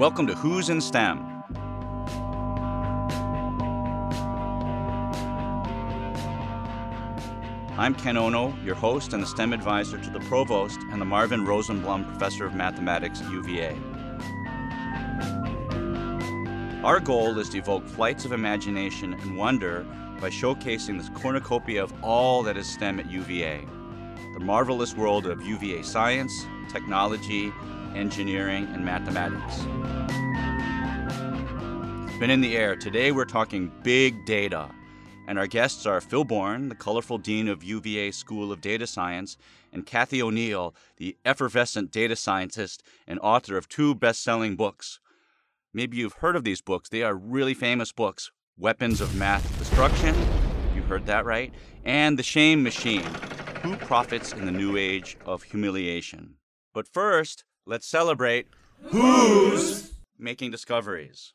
Welcome to Hoos in STEM. I'm Ken Ono, your host and the STEM advisor to the provost and the Marvin Rosenblum Professor of Mathematics at UVA. Our goal is to evoke flights of imagination and wonder by showcasing this cornucopia of all that is STEM at UVA the marvelous world of UVA science, technology, engineering, and mathematics. It's been in the air. Today we're talking big data. And our guests are Phil Bourne, the colorful dean of UVA School of Data Science, and Cathy O'Neil, the effervescent data scientist and author of two best selling books. Maybe you've heard of these books. They are really famous books Weapons of Math Destruction, you heard that right, and The Shame Machine Who Profits in the New Age of Humiliation. But first, let's celebrate Who's Making Discoveries.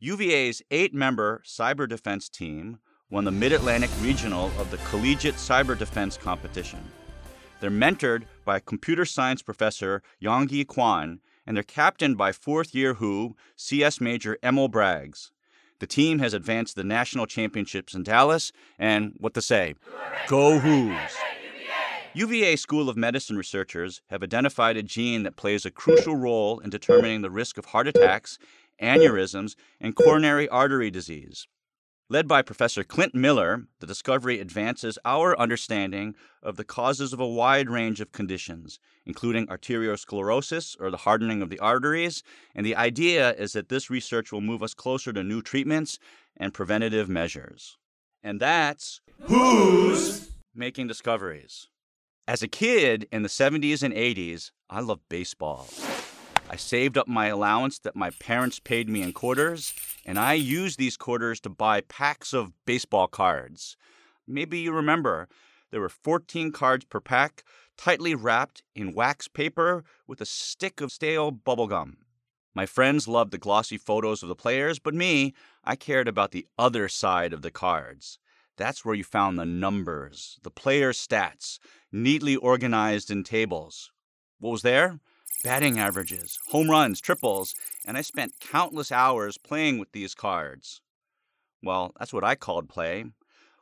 UVA's eight member cyber defense team won the Mid Atlantic Regional of the Collegiate Cyber Defense Competition. They're mentored by computer science professor Yonghwi Kwon, and they're captained by fourth year WHO CS Major Emil Braggs. The team has advanced to the national championships in Dallas, and what to say? Go Who's! UVA School of Medicine researchers have identified a gene that plays a crucial role in determining the risk of heart attacks, aneurysms, and coronary artery disease. Led by Professor Clint Miller, the discovery advances our understanding of the causes of a wide range of conditions, including arteriosclerosis or the hardening of the arteries, and the idea is that this research will move us closer to new treatments and preventative measures. And that's who's making discoveries. As a kid in the 70s and 80s, I loved baseball. I saved up my allowance that my parents paid me in quarters, and I used these quarters to buy packs of baseball cards. Maybe you remember, there were 14 cards per pack, tightly wrapped in wax paper with a stick of stale bubblegum. My friends loved the glossy photos of the players, but me, I cared about the other side of the cards. That's where you found the numbers, the player stats, neatly organized in tables. What was there? batting averages, home runs, triples, and I spent countless hours playing with these cards. Well, that's what I called play.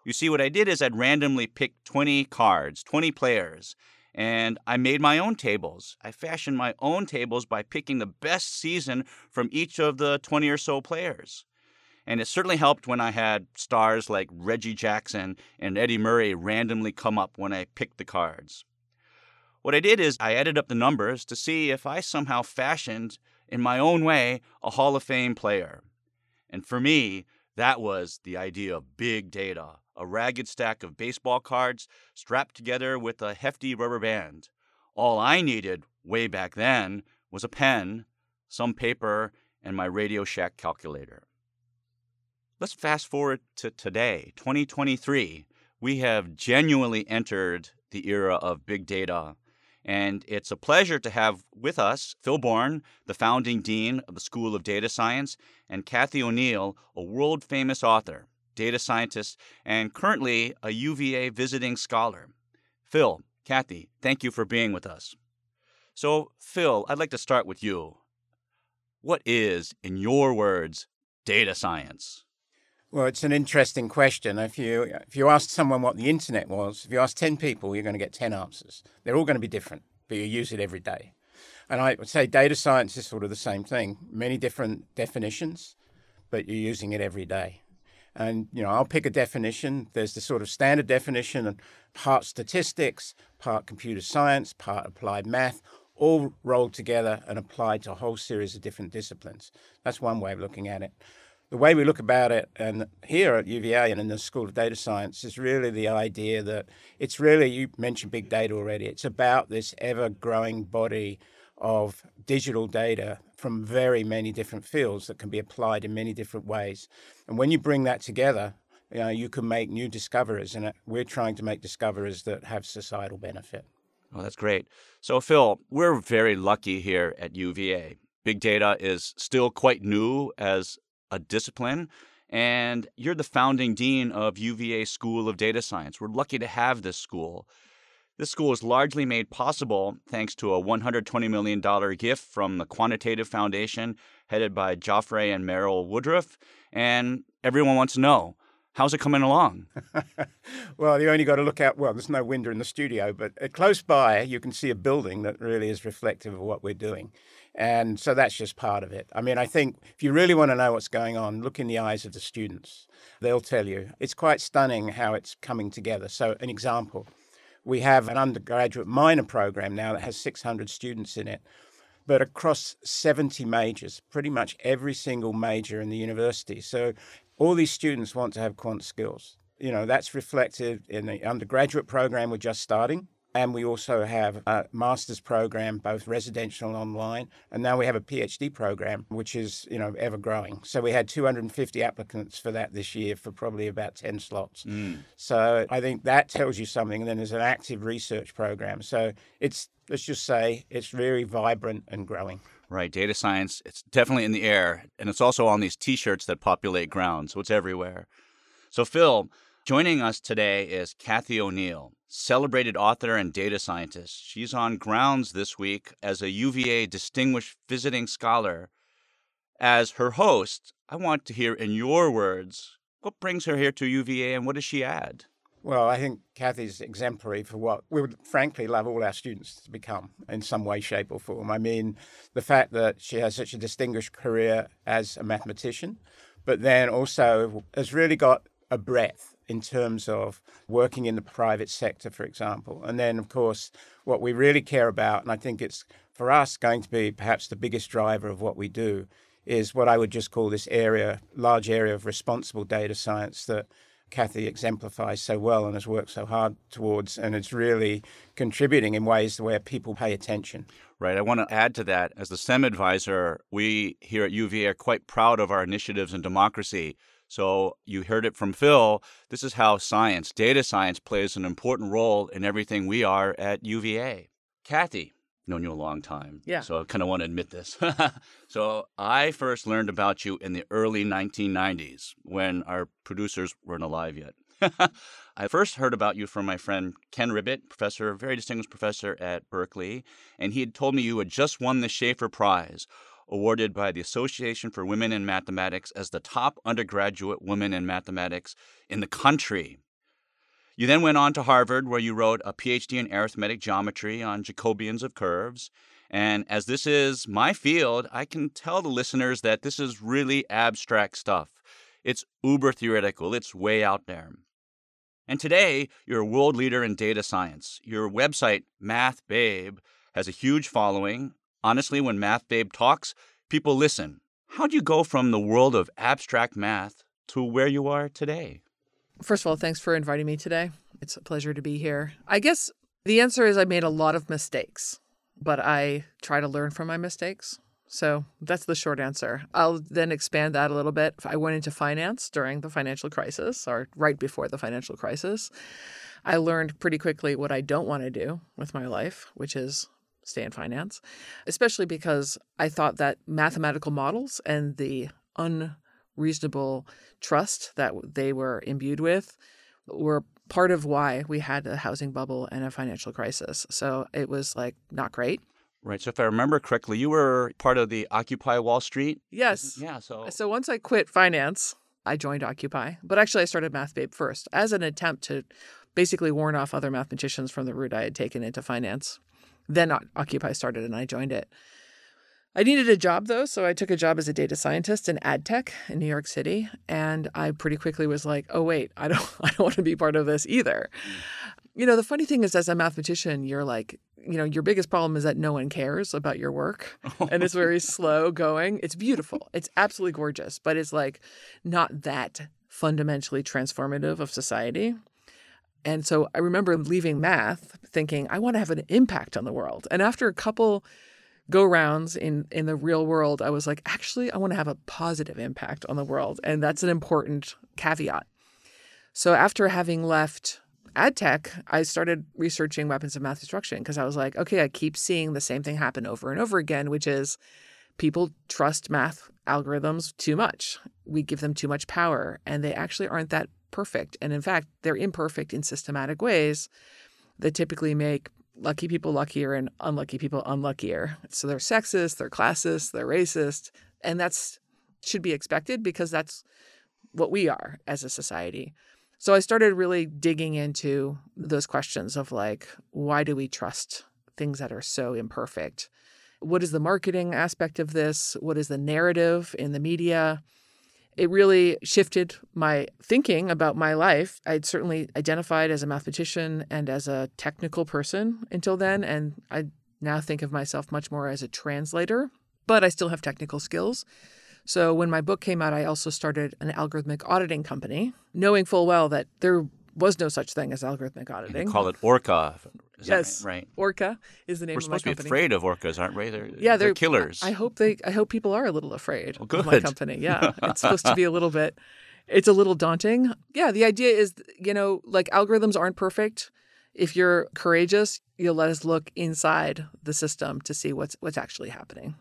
You see, what I did is I'd randomly pick 20 cards, 20 players, and I made my own tables. I fashioned my own tables by picking the best season from each of the 20 or so players. And it certainly helped when I had stars like Reggie Jackson and Eddie Murray randomly come up when I picked the cards. What I did is I added up the numbers to see if I somehow fashioned, in my own way, a Hall of Fame player. And for me, that was the idea of big data a ragged stack of baseball cards strapped together with a hefty rubber band. All I needed, way back then, was a pen, some paper, and my Radio Shack calculator. Let's fast forward to today, 2023. We have genuinely entered the era of big data and it's a pleasure to have with us Phil Bourne, the founding dean of the School of Data Science, and Cathy O'Neil, a world famous author, data scientist, and currently a UVA visiting scholar. Phil, Cathy, thank you for being with us. So, Phil, I'd like to start with you. What is, in your words, data science? Well, it's an interesting question. If you if you ask someone what the internet was, if you ask ten people, you're going to get ten answers. They're all going to be different, but you use it every day. And I would say data science is sort of the same thing. Many different definitions, but you're using it every day. And you know, I'll pick a definition. There's the sort of standard definition, and part statistics, part computer science, part applied math, all rolled together and applied to a whole series of different disciplines. That's one way of looking at it the way we look about it, and here at UVA and in the School of Data Science, is really the idea that it's really, you mentioned big data already, it's about this ever growing body of digital data from very many different fields that can be applied in many different ways. And when you bring that together, you, know, you can make new discoveries, and we're trying to make discoveries that have societal benefit. Oh, that's great. So, Phil, we're very lucky here at UVA. Big data is still quite new as a discipline. And you're the founding dean of UVA School of Data Science. We're lucky to have this school. This school is largely made possible thanks to a $120 million gift from the Quantitative Foundation, headed by Jaffray and Merrill Woodriff. And everyone wants to know how's it coming along? well, you only got to look out. Well, there's no window in the studio, but uh, close by, you can see a building that really is reflective of what we're doing. And so that's just part of it. I mean, I think if you really want to know what's going on, look in the eyes of the students. They'll tell you. It's quite stunning how it's coming together. So, an example we have an undergraduate minor program now that has 600 students in it, but across 70 majors, pretty much every single major in the university. So all these students want to have quant skills. You know, that's reflected in the undergraduate program we're just starting. And we also have a master's program, both residential and online. And now we have a PhD program, which is, you know, ever growing. So we had 250 applicants for that this year for probably about 10 slots. Mm. So I think that tells you something. And then there's an active research program. So it's, let's just say, it's very vibrant and growing. Right, data science, it's definitely in the air. And it's also on these t shirts that populate ground. So it's everywhere. So, Phil, joining us today is Cathy O'Neil, celebrated author and data scientist. She's on grounds this week as a UVA Distinguished Visiting Scholar. As her host, I want to hear in your words what brings her here to UVA and what does she add? Well, I think Cathy's exemplary for what we would frankly love all our students to become in some way, shape, or form. I mean, the fact that she has such a distinguished career as a mathematician, but then also has really got a breadth in terms of working in the private sector, for example. And then, of course, what we really care about, and I think it's for us going to be perhaps the biggest driver of what we do, is what I would just call this area, large area of responsible data science that Cathy exemplifies so well and has worked so hard towards, and it's really contributing in ways where people pay attention. Right. I want to add to that. As the STEM advisor, we here at UVA are quite proud of our initiatives in democracy so you heard it from Phil. This is how science, data science, plays an important role in everything we are at UVA. Cathy, known you a long time. Yeah. So I kind of want to admit this. so I first learned about you in the early 1990s when our producers weren't alive yet. I first heard about you from my friend Ken Ribet, professor, very distinguished professor at Berkeley, and he had told me you had just won the Schafer Prize, awarded by the Association for Women in Mathematics as the top undergraduate woman in mathematics in the country. You then went on to Harvard, where you wrote a PhD in arithmetic geometry on Jacobians of curves. And as this is my field, I can tell the listeners that this is really abstract stuff. It's uber theoretical, it's way out there. And today, you're a world leader in data science. Your website, Math Babe, has a huge following, Honestly, when Math Babe talks, people listen. How'd you go from the world of abstract math to where you are today? First of all, thanks for inviting me today. It's a pleasure to be here. I guess the answer is I made a lot of mistakes, but I try to learn from my mistakes. So that's the short answer. I'll then expand that a little bit. I went into finance during the financial crisis or right before the financial crisis. I learned pretty quickly what I don't want to do with my life, which is stay in finance, especially because I thought that mathematical models and the unreasonable trust that they were imbued with were part of why we had a housing bubble and a financial crisis. So it was like not great. Right. So if I remember correctly, you were part of the Occupy Wall Street. Yes. Yeah. So so once I quit finance, I joined Occupy. But actually, I started MathBabe first as an attempt to basically warn off other mathematicians from the route I had taken into finance. Then Occupy started and I joined it. I needed a job though, so I took a job as a data scientist in ad tech in New York City, and I pretty quickly was like, "Oh wait, I don't, I don't want to be part of this either." Mm. You know, the funny thing is, as a mathematician, you're like, you know, your biggest problem is that no one cares about your work, and it's very slow going. It's beautiful, it's absolutely gorgeous, but it's like not that fundamentally transformative of society. And so I remember leaving math thinking, I want to have an impact on the world. And after a couple go rounds in, in the real world, I was like, actually, I want to have a positive impact on the world. And that's an important caveat. So after having left ad tech, I started researching weapons of math destruction because I was like, okay, I keep seeing the same thing happen over and over again, which is people trust math algorithms too much. We give them too much power, and they actually aren't that perfect. And in fact, they're imperfect in systematic ways that typically make lucky people luckier and unlucky people unluckier. So they're sexist, they're classist, they're racist, and that's should be expected because that's what we are as a society. So I started really digging into those questions of like, why do we trust things that are so imperfect? What is the marketing aspect of this? What is the narrative in the media? It really shifted my thinking about my life. I'd certainly identified as a mathematician and as a technical person until then, and I now think of myself much more as a translator, but I still have technical skills. So when my book came out, I also started an algorithmic auditing company, knowing full well that there was no such thing as algorithmic auditing. They call it ORCAA. Yes, right? ORCAA is the name We're of my supposed to be company. afraid of orcas, aren't we? They're, yeah, they're, killers. I hope they. I hope people are a little afraid Well, of my company. Yeah, it's supposed to be a little bit. It's a little daunting. Yeah, the idea is, you know, like algorithms aren't perfect. If you're courageous, you'll let us look inside the system to see what's what's actually happening.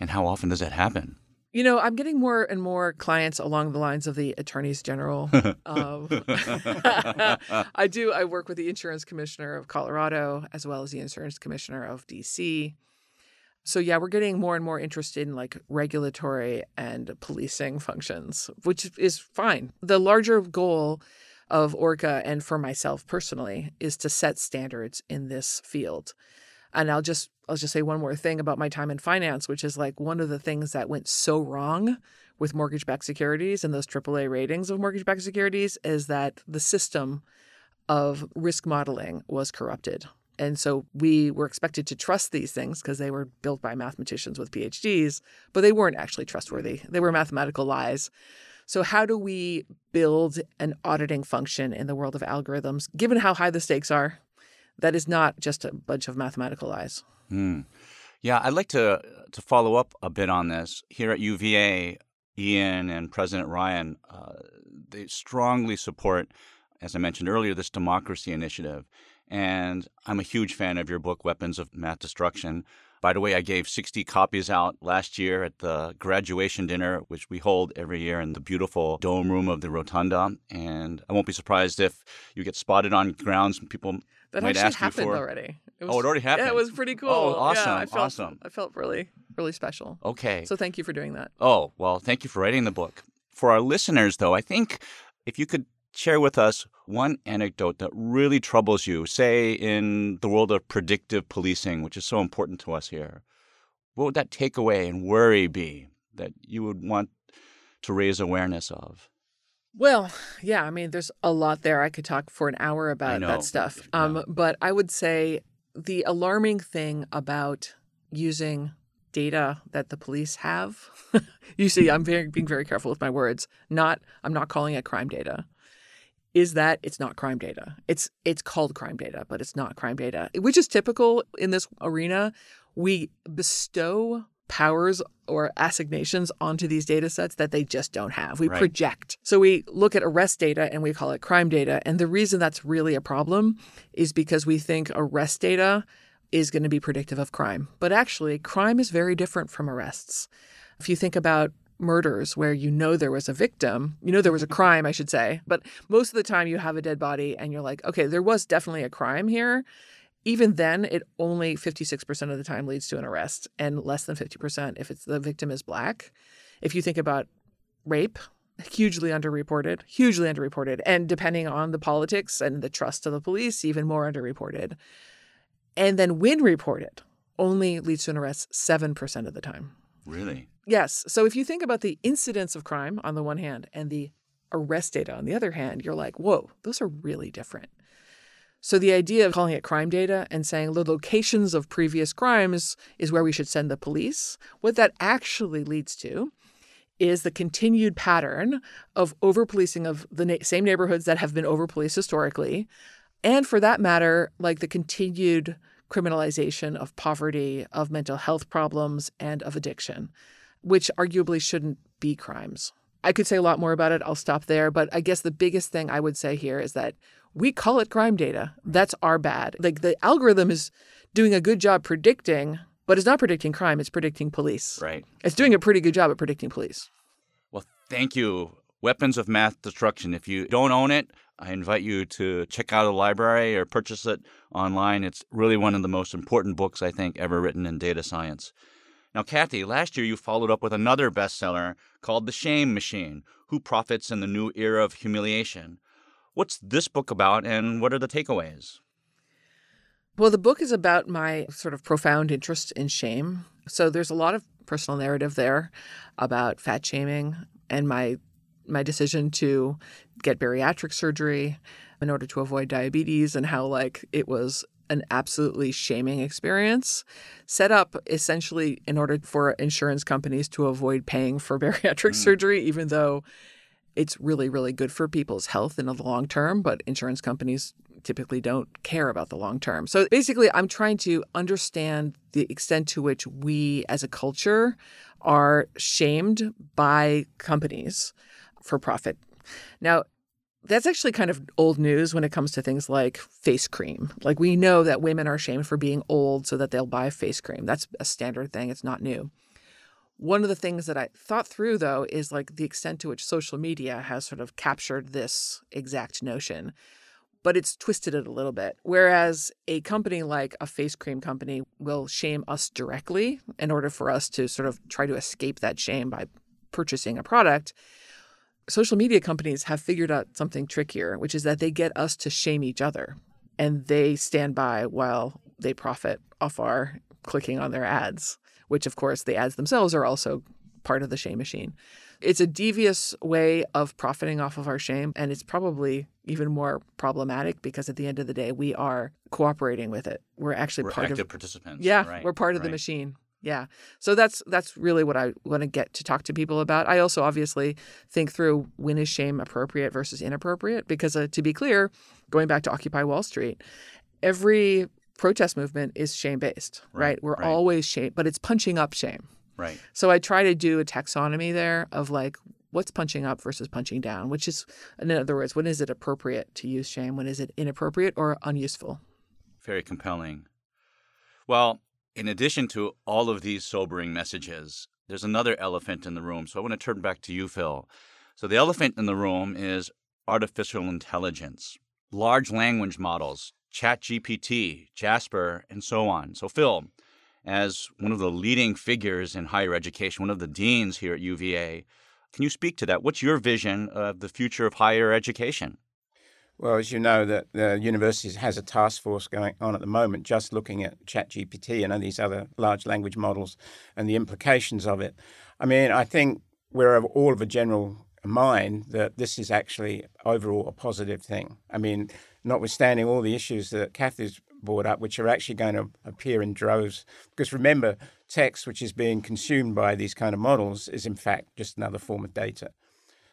and how often does that happen? You know, I'm getting more and more clients along the lines of the attorneys general. um, I do. I work with the insurance commissioner of Colorado as well as the insurance commissioner of DC. So yeah, we're getting more and more interested in like regulatory and policing functions, which is fine. The larger goal of ORCAA and for myself personally is to set standards in this field. And I'll just I'll just say one more thing about my time in finance, which is like one of the things that went so wrong with mortgage-backed securities and those AAA ratings of mortgage-backed securities is that the system of risk modeling was corrupted. And so we were expected to trust these things because they were built by mathematicians with PhDs, but they weren't actually trustworthy. They were mathematical lies. So, how do we build an auditing function in the world of algorithms, given how high the stakes are? That is not just a bunch of mathematical lies. Hmm. Yeah, I'd like to to follow up a bit on this. Here at UVA, Ian and President Ryan, uh, they strongly support, as I mentioned earlier, this democracy initiative. And I'm a huge fan of your book, Weapons of Math Destruction. By the way, I gave 60 copies out last year at the graduation dinner, which we hold every year in the beautiful dome room of the Rotunda. And I won't be surprised if you get spotted on grounds and people That might actually ask you happened for. already. It Oh, it already happened? Yeah, it was pretty oh, cool. Oh, Yeah, awesome, I felt, awesome. I felt really, really special. Okay. So thank you for doing that. Oh, well, thank you for writing the book. For our listeners, though, I think if you could share with us one anecdote that really troubles you, say in the world of predictive policing, which is so important to us here, what would that takeaway and worry be that you would want to raise awareness of? Well, yeah, I mean, there's a lot there. I could talk for an hour about that stuff. Um, but I would say the alarming thing about using data that the police have. you see, I'm very, being very careful with my words. Not, I'm not calling it crime data. Is that it's not crime data? It's it's called crime data, but it's not crime data, which is typical in this arena. We bestow powers or assignations onto these data sets that they just don't have. We Right. project. So we look at arrest data and we call it crime data. And the reason that's really a problem is because we think arrest data is going to be predictive of crime. But actually, crime is very different from arrests. If you think about murders where you know there was a victim, you know there was a crime, I should say, but most of the time you have a dead body and you're like, okay, there was definitely a crime here. Even then, it only 56% of the time leads to an arrest and less than 50% if it's the victim is black. If you think about rape, hugely underreported, hugely underreported. And depending on the politics and the trust of the police, even more underreported. And then when reported, only leads to an arrest 7% of the time. Really? Yes. So if you think about the incidence of crime on the one hand and the arrest data on the other hand, you're like, whoa, those are really different. So the idea of calling it crime data and saying the locations of previous crimes is where we should send the police, what that actually leads to is the continued pattern of over policing of the na- same neighborhoods that have been over policed historically. And for that matter, like the continued criminalization of poverty, of mental health problems, and of addiction, which arguably shouldn't be crimes. I could say a lot more about it. I'll stop there. But I guess the biggest thing I would say here is that we call it crime data. That's our bad. Like the algorithm is doing a good job predicting, but it's not predicting crime, it's predicting police. Right. It's doing a pretty good job at predicting police. Well, thank you Weapons of Math Destruction. If you don't own it, I invite you to check out a library or purchase it online. It's really one of the most important books I think ever written in data science. Now, Cathy, last year you followed up with another bestseller called The Shame Machine Who Profits in the New Era of Humiliation. What's this book about and what are the takeaways? Well, the book is about my sort of profound interest in shame. So there's a lot of personal narrative there about fat shaming and my my decision to get bariatric surgery in order to avoid diabetes and how like it was an absolutely shaming experience set up essentially in order for insurance companies to avoid paying for bariatric mm. surgery even though it's really really good for people's health in the long term but insurance companies typically don't care about the long term so basically i'm trying to understand the extent to which we as a culture are shamed by companies for profit now that's actually kind of old news when it comes to things like face cream. Like we know that women are shamed for being old so that they'll buy face cream. That's a standard thing, it's not new. One of the things that I thought through though is like the extent to which social media has sort of captured this exact notion, but it's twisted it a little bit. Whereas a company like a face cream company will shame us directly in order for us to sort of try to escape that shame by purchasing a product social media companies have figured out something trickier, which is that they get us to shame each other and they stand by while they profit off our clicking on their ads, which of course the ads themselves are also part of the shame machine. It's a devious way of profiting off of our shame, and it's probably even more problematic because at the end of the day, we are cooperating with it. We're actually we're part active of participants. Yeah, right, we're part of right. the machine. Yeah. So that's that's really what I want to get to talk to people about. I also obviously think through when is shame appropriate versus inappropriate because uh, to be clear, going back to Occupy Wall Street, every protest movement is shame based, right, right? We're right. always shame, but it's punching up shame. Right. So I try to do a taxonomy there of like what's punching up versus punching down, which is in other words, when is it appropriate to use shame? When is it inappropriate or unuseful? Very compelling. Well, in addition to all of these sobering messages, there's another elephant in the room. So I want to turn back to you, Phil. So the elephant in the room is artificial intelligence, large language models, ChatGPT, Jasper, and so on. So, Phil, as one of the leading figures in higher education, one of the deans here at UVA, can you speak to that? What's your vision of the future of higher education? Well, as you know, that the university has a task force going on at the moment, just looking at ChatGPT and these other large language models and the implications of it. I mean, I think we're all of a general mind that this is actually overall a positive thing. I mean, notwithstanding all the issues that Cathy's brought up, which are actually going to appear in droves. Because remember, text which is being consumed by these kind of models is in fact just another form of data.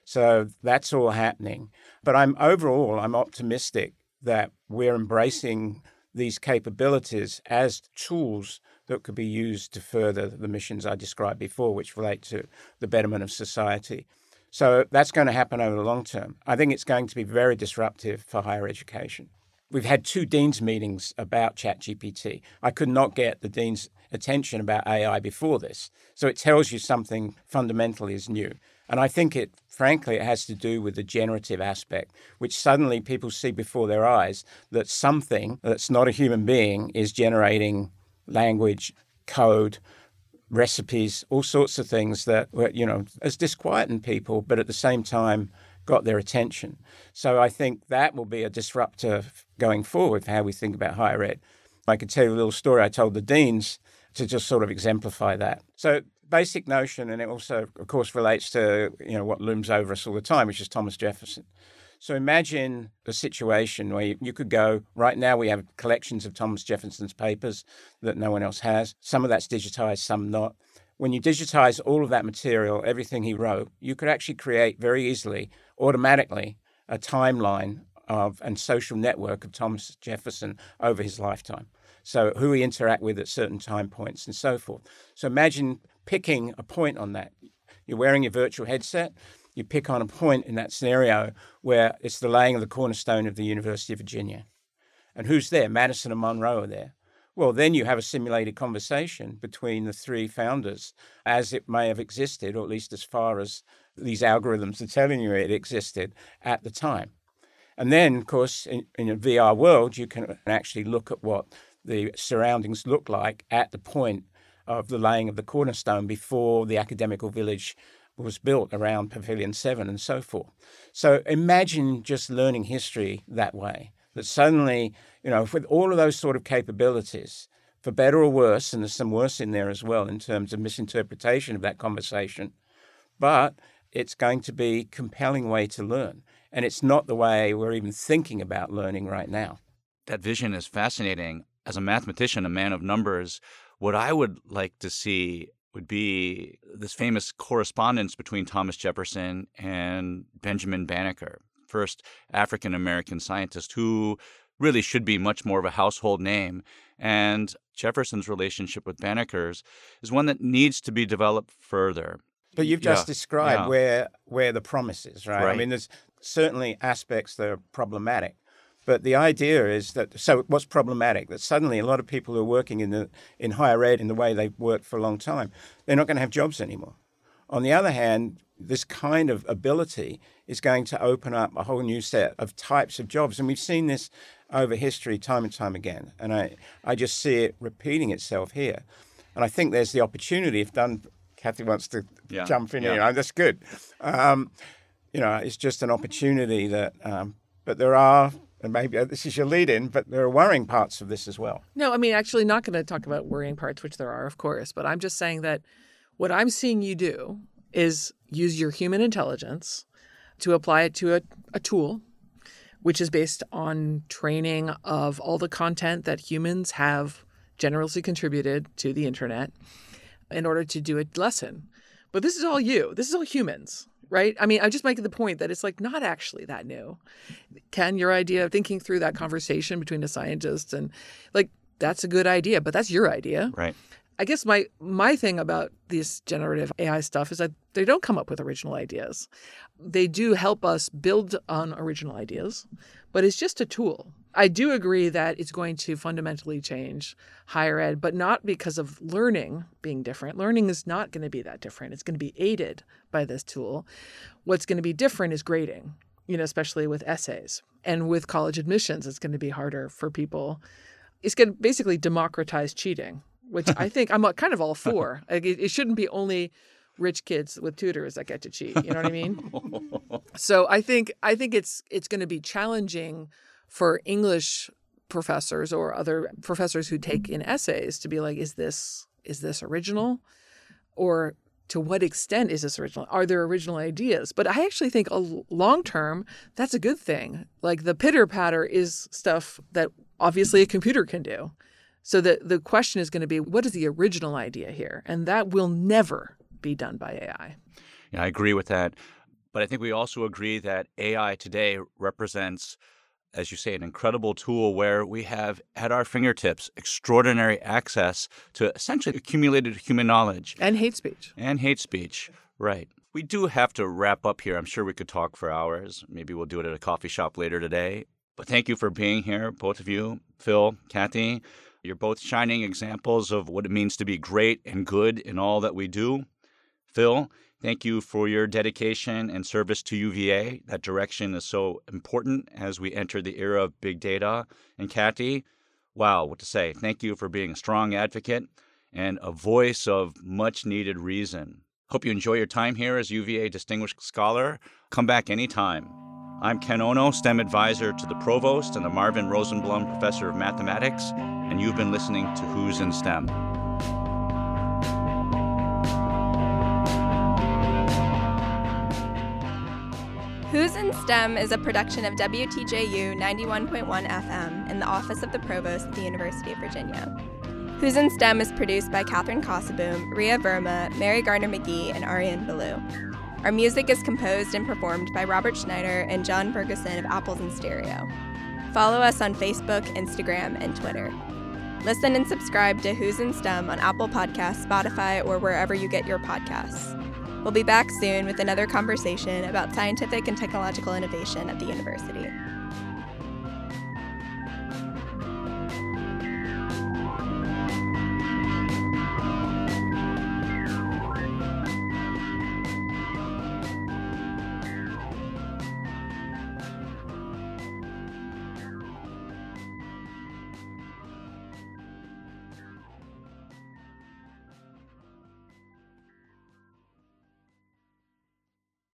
So that's all happening. But I'm overall, I'm optimistic that we're embracing these capabilities as tools that could be used to further the missions I described before, which relate to the betterment of society. So that's going to happen over the long term. I think it's going to be very disruptive for higher education. We've had two deans meetings about ChatGPT. I could not get the dean's attention about AI before this. So it tells you something fundamentally is new. And I think it, frankly, it has to do with the generative aspect, which suddenly people see before their eyes that something that's not a human being is generating language, code, recipes, all sorts of things that, you know, has disquieted people, but at the same time got their attention. So I think that will be a disruptor going forward for how we think about higher ed. I could tell you a little story I told the deans to just sort of exemplify that. So basic notion, and it also, of course, relates to you know what looms over us all the time, which is Thomas Jefferson. So imagine a situation where you, you, could go right now. We have collections of Thomas Jefferson's papers that no one else has. Some of that's digitized, some not. When you digitize all of that material, everything he wrote, you could actually create very easily, automatically, a timeline of and social network of Thomas Jefferson over his lifetime. So who he interact with at certain time points and so forth. So imagine picking a point on that. You're wearing your virtual headset. You pick on a point in that scenario where it's the laying of the cornerstone of the University of Virginia. And who's there? Madison and Monroe are there. Well, then you have a simulated conversation between the three founders as it may have existed, or at least as far as these algorithms are telling you it existed at the time. And then, of course, in, in a VR world, you can actually look at what the surroundings look like at the point of the laying of the cornerstone before the academical village was built around Pavilion 7 and so forth. So imagine just learning history that way, that suddenly, you know, with all of those sort of capabilities, for better or worse, and there's some worse in there as well in terms of misinterpretation of that conversation, but it's going to be a compelling way to learn. And it's not the way we're even thinking about learning right now. That vision is fascinating. As a mathematician, a man of numbers, what I would like to see would be this famous correspondence between Thomas Jefferson and Benjamin Banneker, first African American scientist who really should be much more of a household name. And Jefferson's relationship with Banneker's is one that needs to be developed further. But you've just Yeah, described yeah. where where the promise is, right? I mean, there's certainly aspects that are problematic, but the idea is that so what's problematic? That suddenly a lot of people who are working in the in higher ed in the way they've worked for a long time, they're not going to have jobs anymore. On the other hand, this kind of ability is going to open up a whole new set of types of jobs, and we've seen this over history time and time again. And I I just see it repeating itself here, and I think there's the opportunity if done. Cathy wants to Yeah, jump in yeah. here. That's good. Um, you know, it's just an opportunity that, um, but there are, and maybe uh, this is your lead in, but there are worrying parts of this as well. No, I mean, actually, not going to talk about worrying parts, which there are, of course, but I'm just saying that what I'm seeing you do is use your human intelligence to apply it to a, a tool, which is based on training of all the content that humans have generously contributed to the internet in order to do a lesson. But this is all you, this is all humans. Right. I mean, I'm just making the point that it's like not actually that new. Ken, your idea of thinking through that conversation between a scientist and like that's a good idea, but that's your idea. Right. I guess my my thing about this generative AI stuff is that they don't come up with original ideas. They do help us build on original ideas, but it's just a tool. I do agree that it's going to fundamentally change higher ed, but not because of learning being different. Learning is not going to be that different. It's going to be aided by this tool. What's going to be different is grading, you know, especially with essays. And with college admissions, it's going to be harder for people. It's going to basically democratize cheating, which I think I'm kind of all for. Like, it, it shouldn't be only rich kids with tutors that get to cheat. You know what I mean? so I think I think it's it's going to be challenging for English professors or other professors who take in essays to be like, is this is this original, or to what extent is this original? Are there original ideas? But I actually think a long term that's a good thing. Like the pitter patter is stuff that obviously a computer can do. So the the question is going to be, what is the original idea here? And that will never be done by AI. Yeah, I agree with that. But I think we also agree that AI today represents, as you say, an incredible tool where we have at our fingertips extraordinary access to essentially accumulated human knowledge And hate speech. and hate speech. Right. We do have to wrap up here. I'm sure we could talk for hours. Maybe we'll do it at a coffee shop later today. But thank you for being here, both of you, Phil, Cathy. You're both shining examples of what it means to be great and good in all that we do. Phil, thank you for your dedication and service to UVA. That direction is so important as we enter the era of big data. And Cathy, wow, what to say? Thank you for being a strong advocate and a voice of much needed reason. Hope you enjoy your time here as UVA Distinguished Scholar. Come back anytime. I'm Ken Ono, STEM advisor to the Provost and the Marvin Rosenblum Professor of Mathematics, and you've been listening to Hoos in STEM. In STEM is a production of WTJU 91.1 FM in the Office of the Provost at the University of Virginia. Hoos in STEM is produced by Katherine Kossaboom, Ria Verma, Mary Gardner McGee, and Ariane Ballou. Our music is composed and performed by Robert Schneider and John Ferguson of Apples in Stereo. Follow us on Facebook, Instagram, and Twitter. Listen and subscribe to Hoos in STEM on Apple Podcasts, Spotify, or wherever you get your podcasts. We'll be back soon with another conversation about scientific and technological innovation at the university.